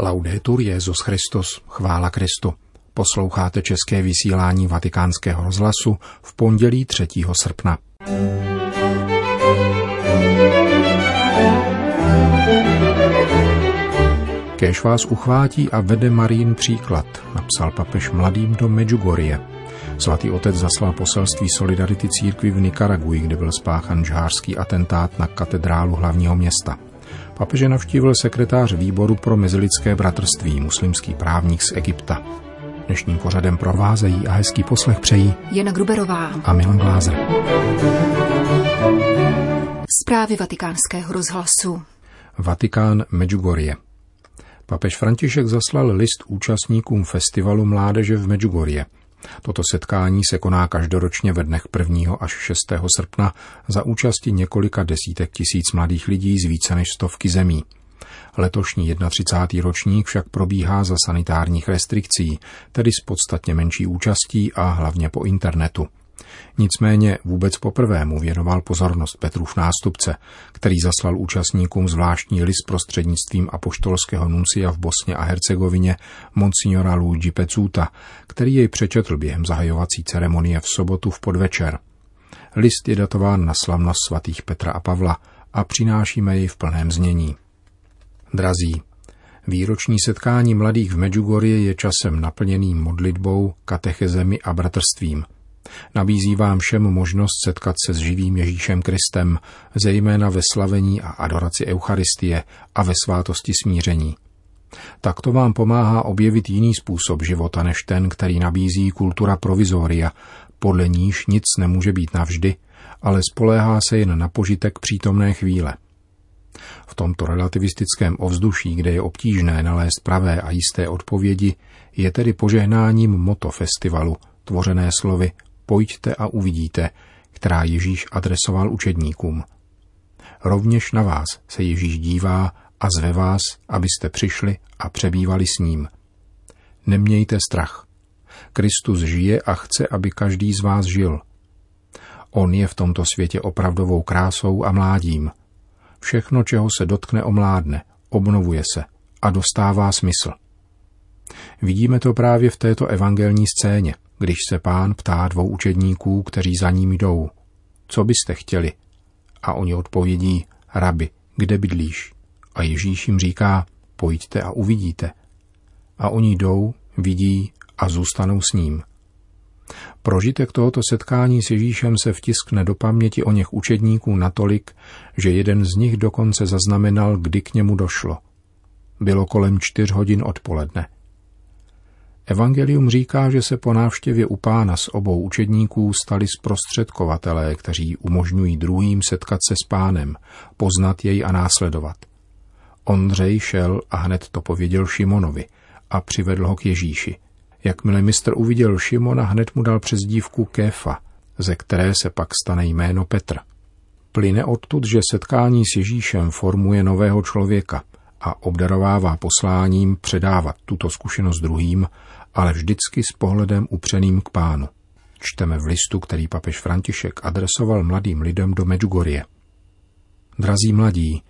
Laudetur Jezus Christus, chvála Kristu. Posloucháte české vysílání Vatikánského rozhlasu v pondělí 3. srpna. Kéž vás uchvátí a vede Marín příklad, napsal papež mladým do Medjugorje. Svatý otec zaslal poselství Solidarity církvi v Nikaraguji, kde byl spáchan žhářský atentát na katedrálu hlavního města. Papeže navštívil sekretář výboru pro mezilidské bratrství, muslimský právník z Egypta. Dnešním pořadem provázejí a hezký poslech přejí Jana Gruberová a Milan Glázer. Zprávy vatikánského rozhlasu Vatikán Medjugorje Papež František zaslal list účastníkům festivalu mládeže v Medjugorje – Toto setkání se koná každoročně ve dnech 1. až 6. srpna za účasti několika desítek tisíc mladých lidí z více než stovky zemí. Letošní 31. ročník však probíhá za sanitárních restrikcí, tedy s podstatně menší účastí a hlavně po internetu. Nicméně vůbec poprvé mu věnoval pozornost Petrův nástupce, který zaslal účastníkům zvláštní list prostřednictvím apoštolského nuncia v Bosně a Hercegovině monsignora Luigi Pecuta, který jej přečetl během zahajovací ceremonie v sobotu v podvečer. List je datován na slavnost svatých Petra a Pavla a přinášíme jej v plném znění. Drazí, Výroční setkání mladých v Medjugorje je časem naplněným modlitbou, katechezemi a bratrstvím – Nabízí vám všem možnost setkat se s živým Ježíšem Kristem, zejména ve slavení a adoraci Eucharistie a ve svátosti smíření. Takto vám pomáhá objevit jiný způsob života než ten, který nabízí kultura provizoria, podle níž nic nemůže být navždy, ale spoléhá se jen na požitek přítomné chvíle. V tomto relativistickém ovzduší, kde je obtížné nalézt pravé a jisté odpovědi, je tedy požehnáním moto festivalu, tvořené slovy pojďte a uvidíte, která Ježíš adresoval učedníkům. Rovněž na vás se Ježíš dívá a zve vás, abyste přišli a přebývali s ním. Nemějte strach. Kristus žije a chce, aby každý z vás žil. On je v tomto světě opravdovou krásou a mládím. Všechno, čeho se dotkne, omládne, obnovuje se a dostává smysl. Vidíme to právě v této evangelní scéně – když se pán ptá dvou učedníků, kteří za ním jdou. Co byste chtěli? A oni odpovědí, rabi, kde bydlíš? A Ježíš jim říká, pojďte a uvidíte. A oni jdou, vidí a zůstanou s ním. Prožitek tohoto setkání s Ježíšem se vtiskne do paměti o něch učedníků natolik, že jeden z nich dokonce zaznamenal, kdy k němu došlo. Bylo kolem čtyř hodin odpoledne. Evangelium říká, že se po návštěvě u pána s obou učedníků stali zprostředkovatelé, kteří umožňují druhým setkat se s pánem, poznat jej a následovat. Ondřej šel a hned to pověděl Šimonovi a přivedl ho k Ježíši. Jakmile mistr uviděl Šimona, hned mu dal přezdívku Kéfa, ze které se pak stane jméno Petr. Plyne odtud, že setkání s Ježíšem formuje nového člověka a obdarovává posláním předávat tuto zkušenost druhým ale vždycky s pohledem upřeným k pánu. Čteme v listu, který papež František adresoval mladým lidem do Medjugorje. Drazí mladí,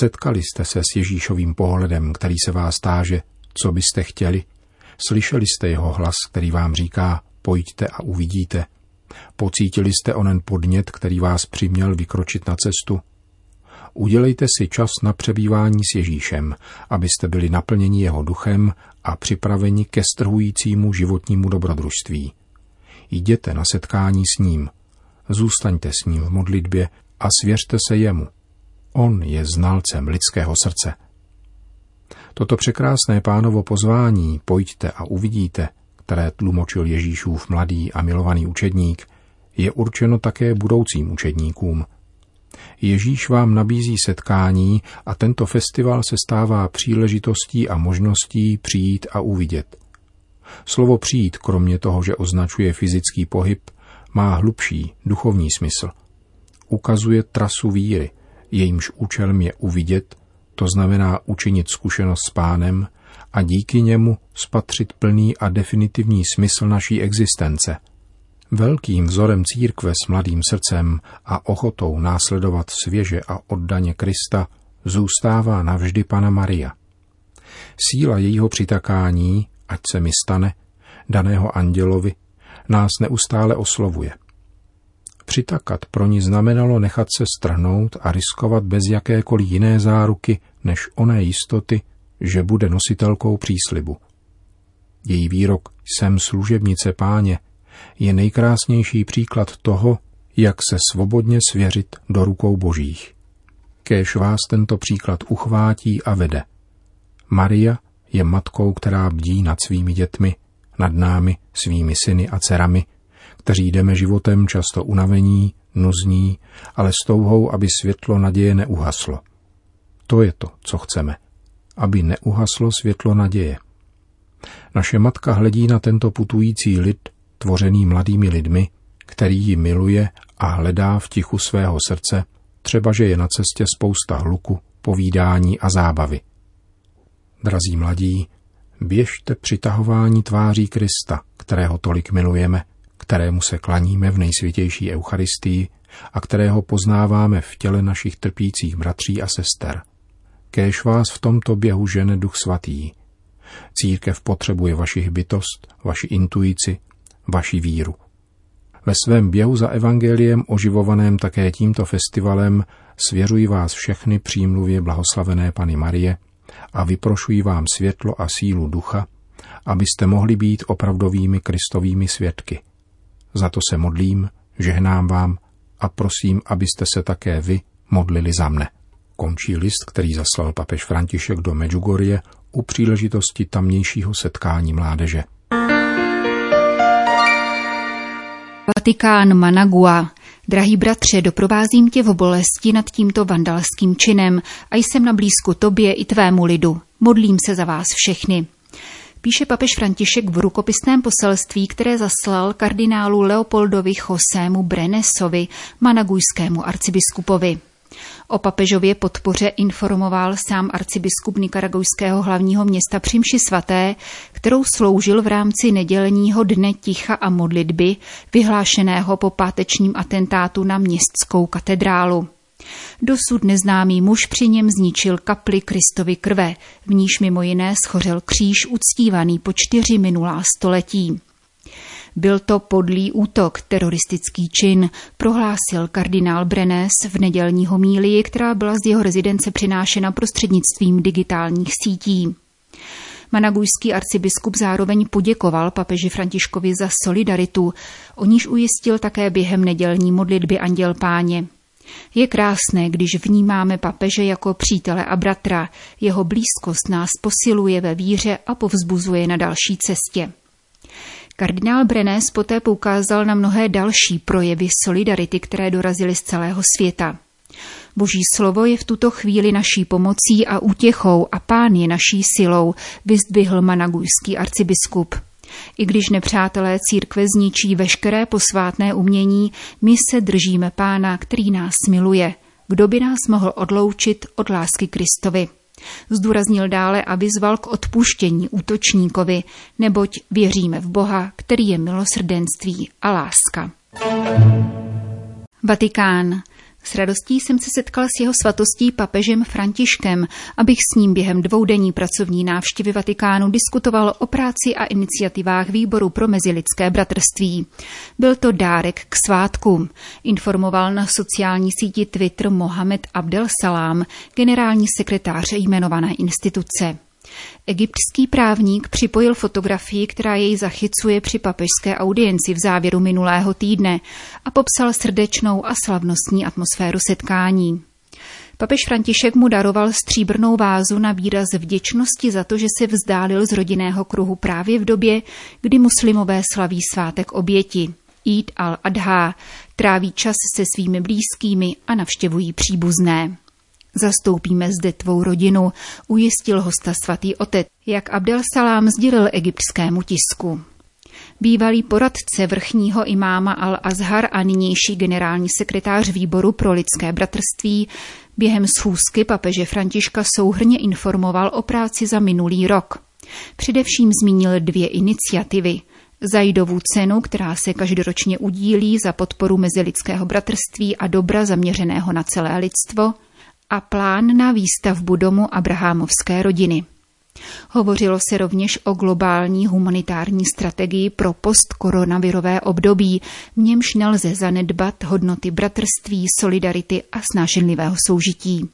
setkali jste se s Ježíšovým pohledem, který se vás táže, co byste chtěli? Slyšeli jste jeho hlas, který vám říká, pojďte a uvidíte. Pocítili jste onen podnět, který vás přiměl vykročit na cestu? Udělejte si čas na přebývání s Ježíšem, abyste byli naplněni jeho duchem a připraveni ke strhujícímu životnímu dobrodružství. Jděte na setkání s ním, zůstaňte s ním v modlitbě a svěřte se jemu. On je znalcem lidského srdce. Toto překrásné pánovo pozvání, pojďte a uvidíte, které tlumočil Ježíšův mladý a milovaný učedník, je určeno také budoucím učedníkům – Ježíš vám nabízí setkání a tento festival se stává příležitostí a možností přijít a uvidět. Slovo přijít, kromě toho, že označuje fyzický pohyb, má hlubší duchovní smysl. Ukazuje trasu víry, jejímž účelem je uvidět, to znamená učinit zkušenost s pánem a díky němu spatřit plný a definitivní smysl naší existence – Velkým vzorem církve s mladým srdcem a ochotou následovat svěže a oddaně Krista zůstává navždy Pana Maria. Síla jejího přitakání, ať se mi stane, daného andělovi, nás neustále oslovuje. Přitakat pro ní znamenalo nechat se strhnout a riskovat bez jakékoliv jiné záruky než oné jistoty, že bude nositelkou příslibu. Její výrok jsem služebnice páně je nejkrásnější příklad toho, jak se svobodně svěřit do rukou božích. Kéž vás tento příklad uchvátí a vede. Maria je matkou, která bdí nad svými dětmi, nad námi, svými syny a dcerami, kteří jdeme životem často unavení, nuzní, ale s touhou, aby světlo naděje neuhaslo. To je to, co chceme. Aby neuhaslo světlo naděje. Naše matka hledí na tento putující lid, tvořený mladými lidmi, který ji miluje a hledá v tichu svého srdce, třeba že je na cestě spousta hluku, povídání a zábavy. Drazí mladí, běžte přitahování tváří Krista, kterého tolik milujeme, kterému se klaníme v nejsvětější Eucharistii a kterého poznáváme v těle našich trpících bratří a sester. Kéž vás v tomto běhu žene Duch Svatý. Církev potřebuje vašich bytost, vaši intuici, vaši víru. Ve svém běhu za evangeliem, oživovaném také tímto festivalem, svěřuji vás všechny přímluvě blahoslavené Pany Marie a vyprošuji vám světlo a sílu ducha, abyste mohli být opravdovými kristovými svědky. Za to se modlím, žehnám vám a prosím, abyste se také vy modlili za mne. Končí list, který zaslal papež František do Medjugorje u příležitosti tamnějšího setkání mládeže. Vatikán Managua. Drahý bratře, doprovázím tě v bolesti nad tímto vandalským činem a jsem na blízku tobě i tvému lidu. Modlím se za vás všechny. Píše papež František v rukopisném poselství, které zaslal kardinálu Leopoldovi Josému Brenesovi, managujskému arcibiskupovi. O papežově podpoře informoval sám arcibiskup Nikaragujského hlavního města Přimši svaté, kterou sloužil v rámci nedělního dne ticha a modlitby, vyhlášeného po pátečním atentátu na městskou katedrálu. Dosud neznámý muž při něm zničil kapli Kristovy krve, v níž mimo jiné schořel kříž uctívaný po čtyři minulá století. Byl to podlý útok, teroristický čin, prohlásil kardinál Brenes v nedělní homílii, která byla z jeho rezidence přinášena prostřednictvím digitálních sítí. Managujský arcibiskup zároveň poděkoval papeži Františkovi za solidaritu, o níž ujistil také během nedělní modlitby Anděl Páně. Je krásné, když vnímáme papeže jako přítele a bratra. Jeho blízkost nás posiluje ve víře a povzbuzuje na další cestě. Kardinál Brenes poté poukázal na mnohé další projevy solidarity, které dorazily z celého světa. Boží slovo je v tuto chvíli naší pomocí a útěchou a pán je naší silou, vyzdvihl managujský arcibiskup. I když nepřátelé církve zničí veškeré posvátné umění, my se držíme pána, který nás miluje. Kdo by nás mohl odloučit od lásky Kristovi? Zdůraznil dále a vyzval k odpuštění útočníkovi, neboť věříme v Boha, který je milosrdenství a láska. Vatikán. S radostí jsem se setkal s jeho svatostí papežem Františkem, abych s ním během dvoudenní pracovní návštěvy Vatikánu diskutoval o práci a iniciativách výboru pro mezilidské bratrství. Byl to dárek k svátkům, informoval na sociální síti Twitter Mohamed Abdel Salam, generální sekretář jmenované instituce. Egyptský právník připojil fotografii, která jej zachycuje při papežské audienci v závěru minulého týdne a popsal srdečnou a slavnostní atmosféru setkání. Papež František mu daroval stříbrnou vázu na výraz vděčnosti za to, že se vzdálil z rodinného kruhu právě v době, kdy muslimové slaví svátek oběti. Eid al-Adha tráví čas se svými blízkými a navštěvují příbuzné. Zastoupíme zde tvou rodinu, ujistil hosta svatý otec, jak Abdel Salám sdělil egyptskému tisku. Bývalý poradce vrchního imáma Al-Azhar a nynější generální sekretář výboru pro lidské bratrství během schůzky papeže Františka souhrně informoval o práci za minulý rok. Především zmínil dvě iniciativy. Zajdovu cenu, která se každoročně udílí za podporu mezilidského bratrství a dobra zaměřeného na celé lidstvo – a plán na výstavbu domu Abrahamovské rodiny. Hovořilo se rovněž o globální humanitární strategii pro postkoronavirové období, v němž nelze zanedbat hodnoty bratrství, solidarity a snášenlivého soužití.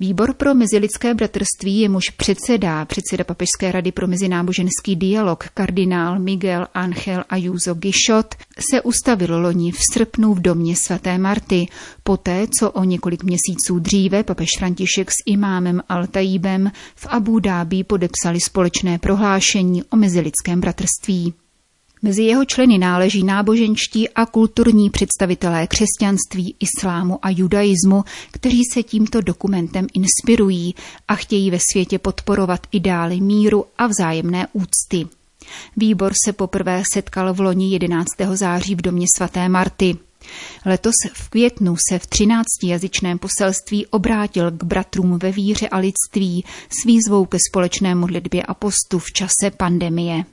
Výbor pro mezilidské bratrství, jemuž předsedá předseda Papežské rady pro mezináboženský dialog kardinál Miguel Ángel Ayuso Gishot, se ustavil loni v srpnu v domě svaté Marty, poté co o několik měsíců dříve papež František s imámem Altaíbem v Abu Dhabi podepsali společné prohlášení o mezilidském bratrství. Mezi jeho členy náleží náboženští a kulturní představitelé křesťanství, islámu a judaismu, kteří se tímto dokumentem inspirují a chtějí ve světě podporovat ideály míru a vzájemné úcty. Výbor se poprvé setkal v loni 11. září v domě svaté Marty. Letos v květnu se v 13 jazyčném poselství obrátil k bratrům ve víře a lidství s výzvou ke společné modlitbě a postu v čase pandemie.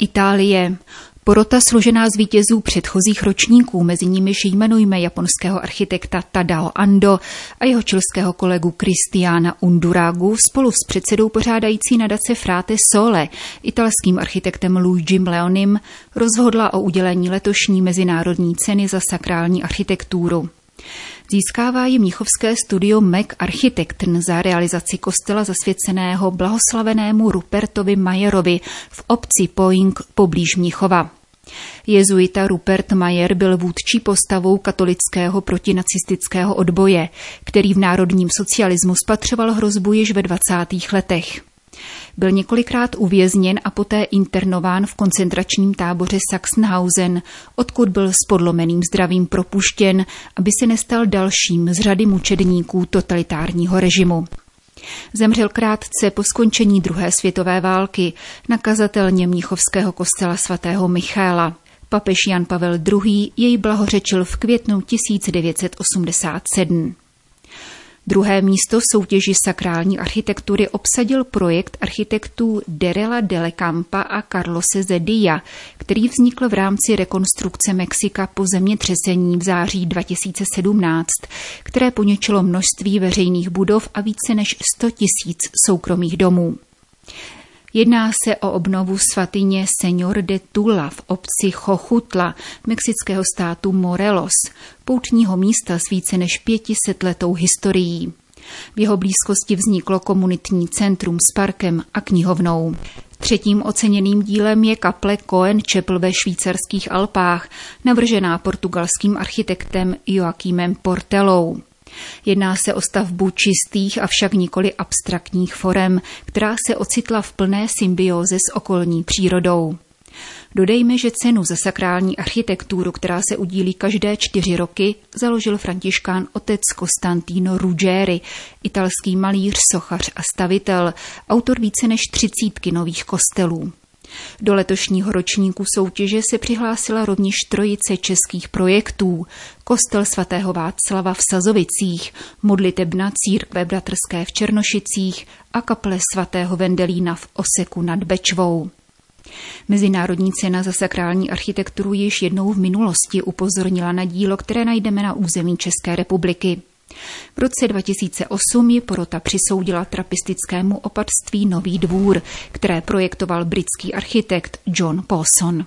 Itálie. Porota složená z vítězů předchozích ročníků, mezi nimiž jmenujme japonského architekta Tadao Ando a jeho čilského kolegu Kristiana Unduragu spolu s předsedou pořádající nadace Frate Sole, italským architektem Luigi Leonim, rozhodla o udělení letošní mezinárodní ceny za sakrální architekturu. Získává ji mnichovské studio Mac Architectn za realizaci kostela zasvěceného blahoslavenému Rupertovi Majerovi v obci Poing poblíž Mnichova. Jezuita Rupert Mayer byl vůdčí postavou katolického protinacistického odboje, který v národním socialismu spatřoval hrozbu již ve 20. letech. Byl několikrát uvězněn a poté internován v koncentračním táboře Sachsenhausen, odkud byl s podlomeným zdravím propuštěn, aby se nestal dalším z řady mučedníků totalitárního režimu. Zemřel krátce po skončení druhé světové války na kazatelně Mnichovského kostela svatého Michaela. Papež Jan Pavel II. jej blahořečil v květnu 1987. Druhé místo soutěži sakrální architektury obsadil projekt architektů Derela Dele Campa a Carlose Zedia, který vznikl v rámci rekonstrukce Mexika po zemětřesení v září 2017, které poničilo množství veřejných budov a více než 100 tisíc soukromých domů. Jedná se o obnovu svatyně Señor de Tula v obci Chochutla, mexického státu Morelos, poutního místa s více než 500 letou historií. V jeho blízkosti vzniklo komunitní centrum s parkem a knihovnou. Třetím oceněným dílem je kaple Cohen Chapel ve švýcarských Alpách, navržená portugalským architektem Joaquimem Portelou. Jedná se o stavbu čistých, avšak nikoli abstraktních forem, která se ocitla v plné symbióze s okolní přírodou. Dodejme, že cenu za sakrální architekturu, která se udílí každé čtyři roky, založil františkán otec Costantino Ruggeri, italský malíř, sochař a stavitel, autor více než třicítky nových kostelů. Do letošního ročníku soutěže se přihlásila rovněž trojice českých projektů. Kostel svatého Václava v Sazovicích, modlitebna církve bratrské v Černošicích a kaple svatého Vendelína v Oseku nad Bečvou. Mezinárodní cena za sakrální architekturu již jednou v minulosti upozornila na dílo, které najdeme na území České republiky. V roce 2008 ji porota přisoudila trapistickému opatství Nový dvůr, které projektoval britský architekt John Paulson.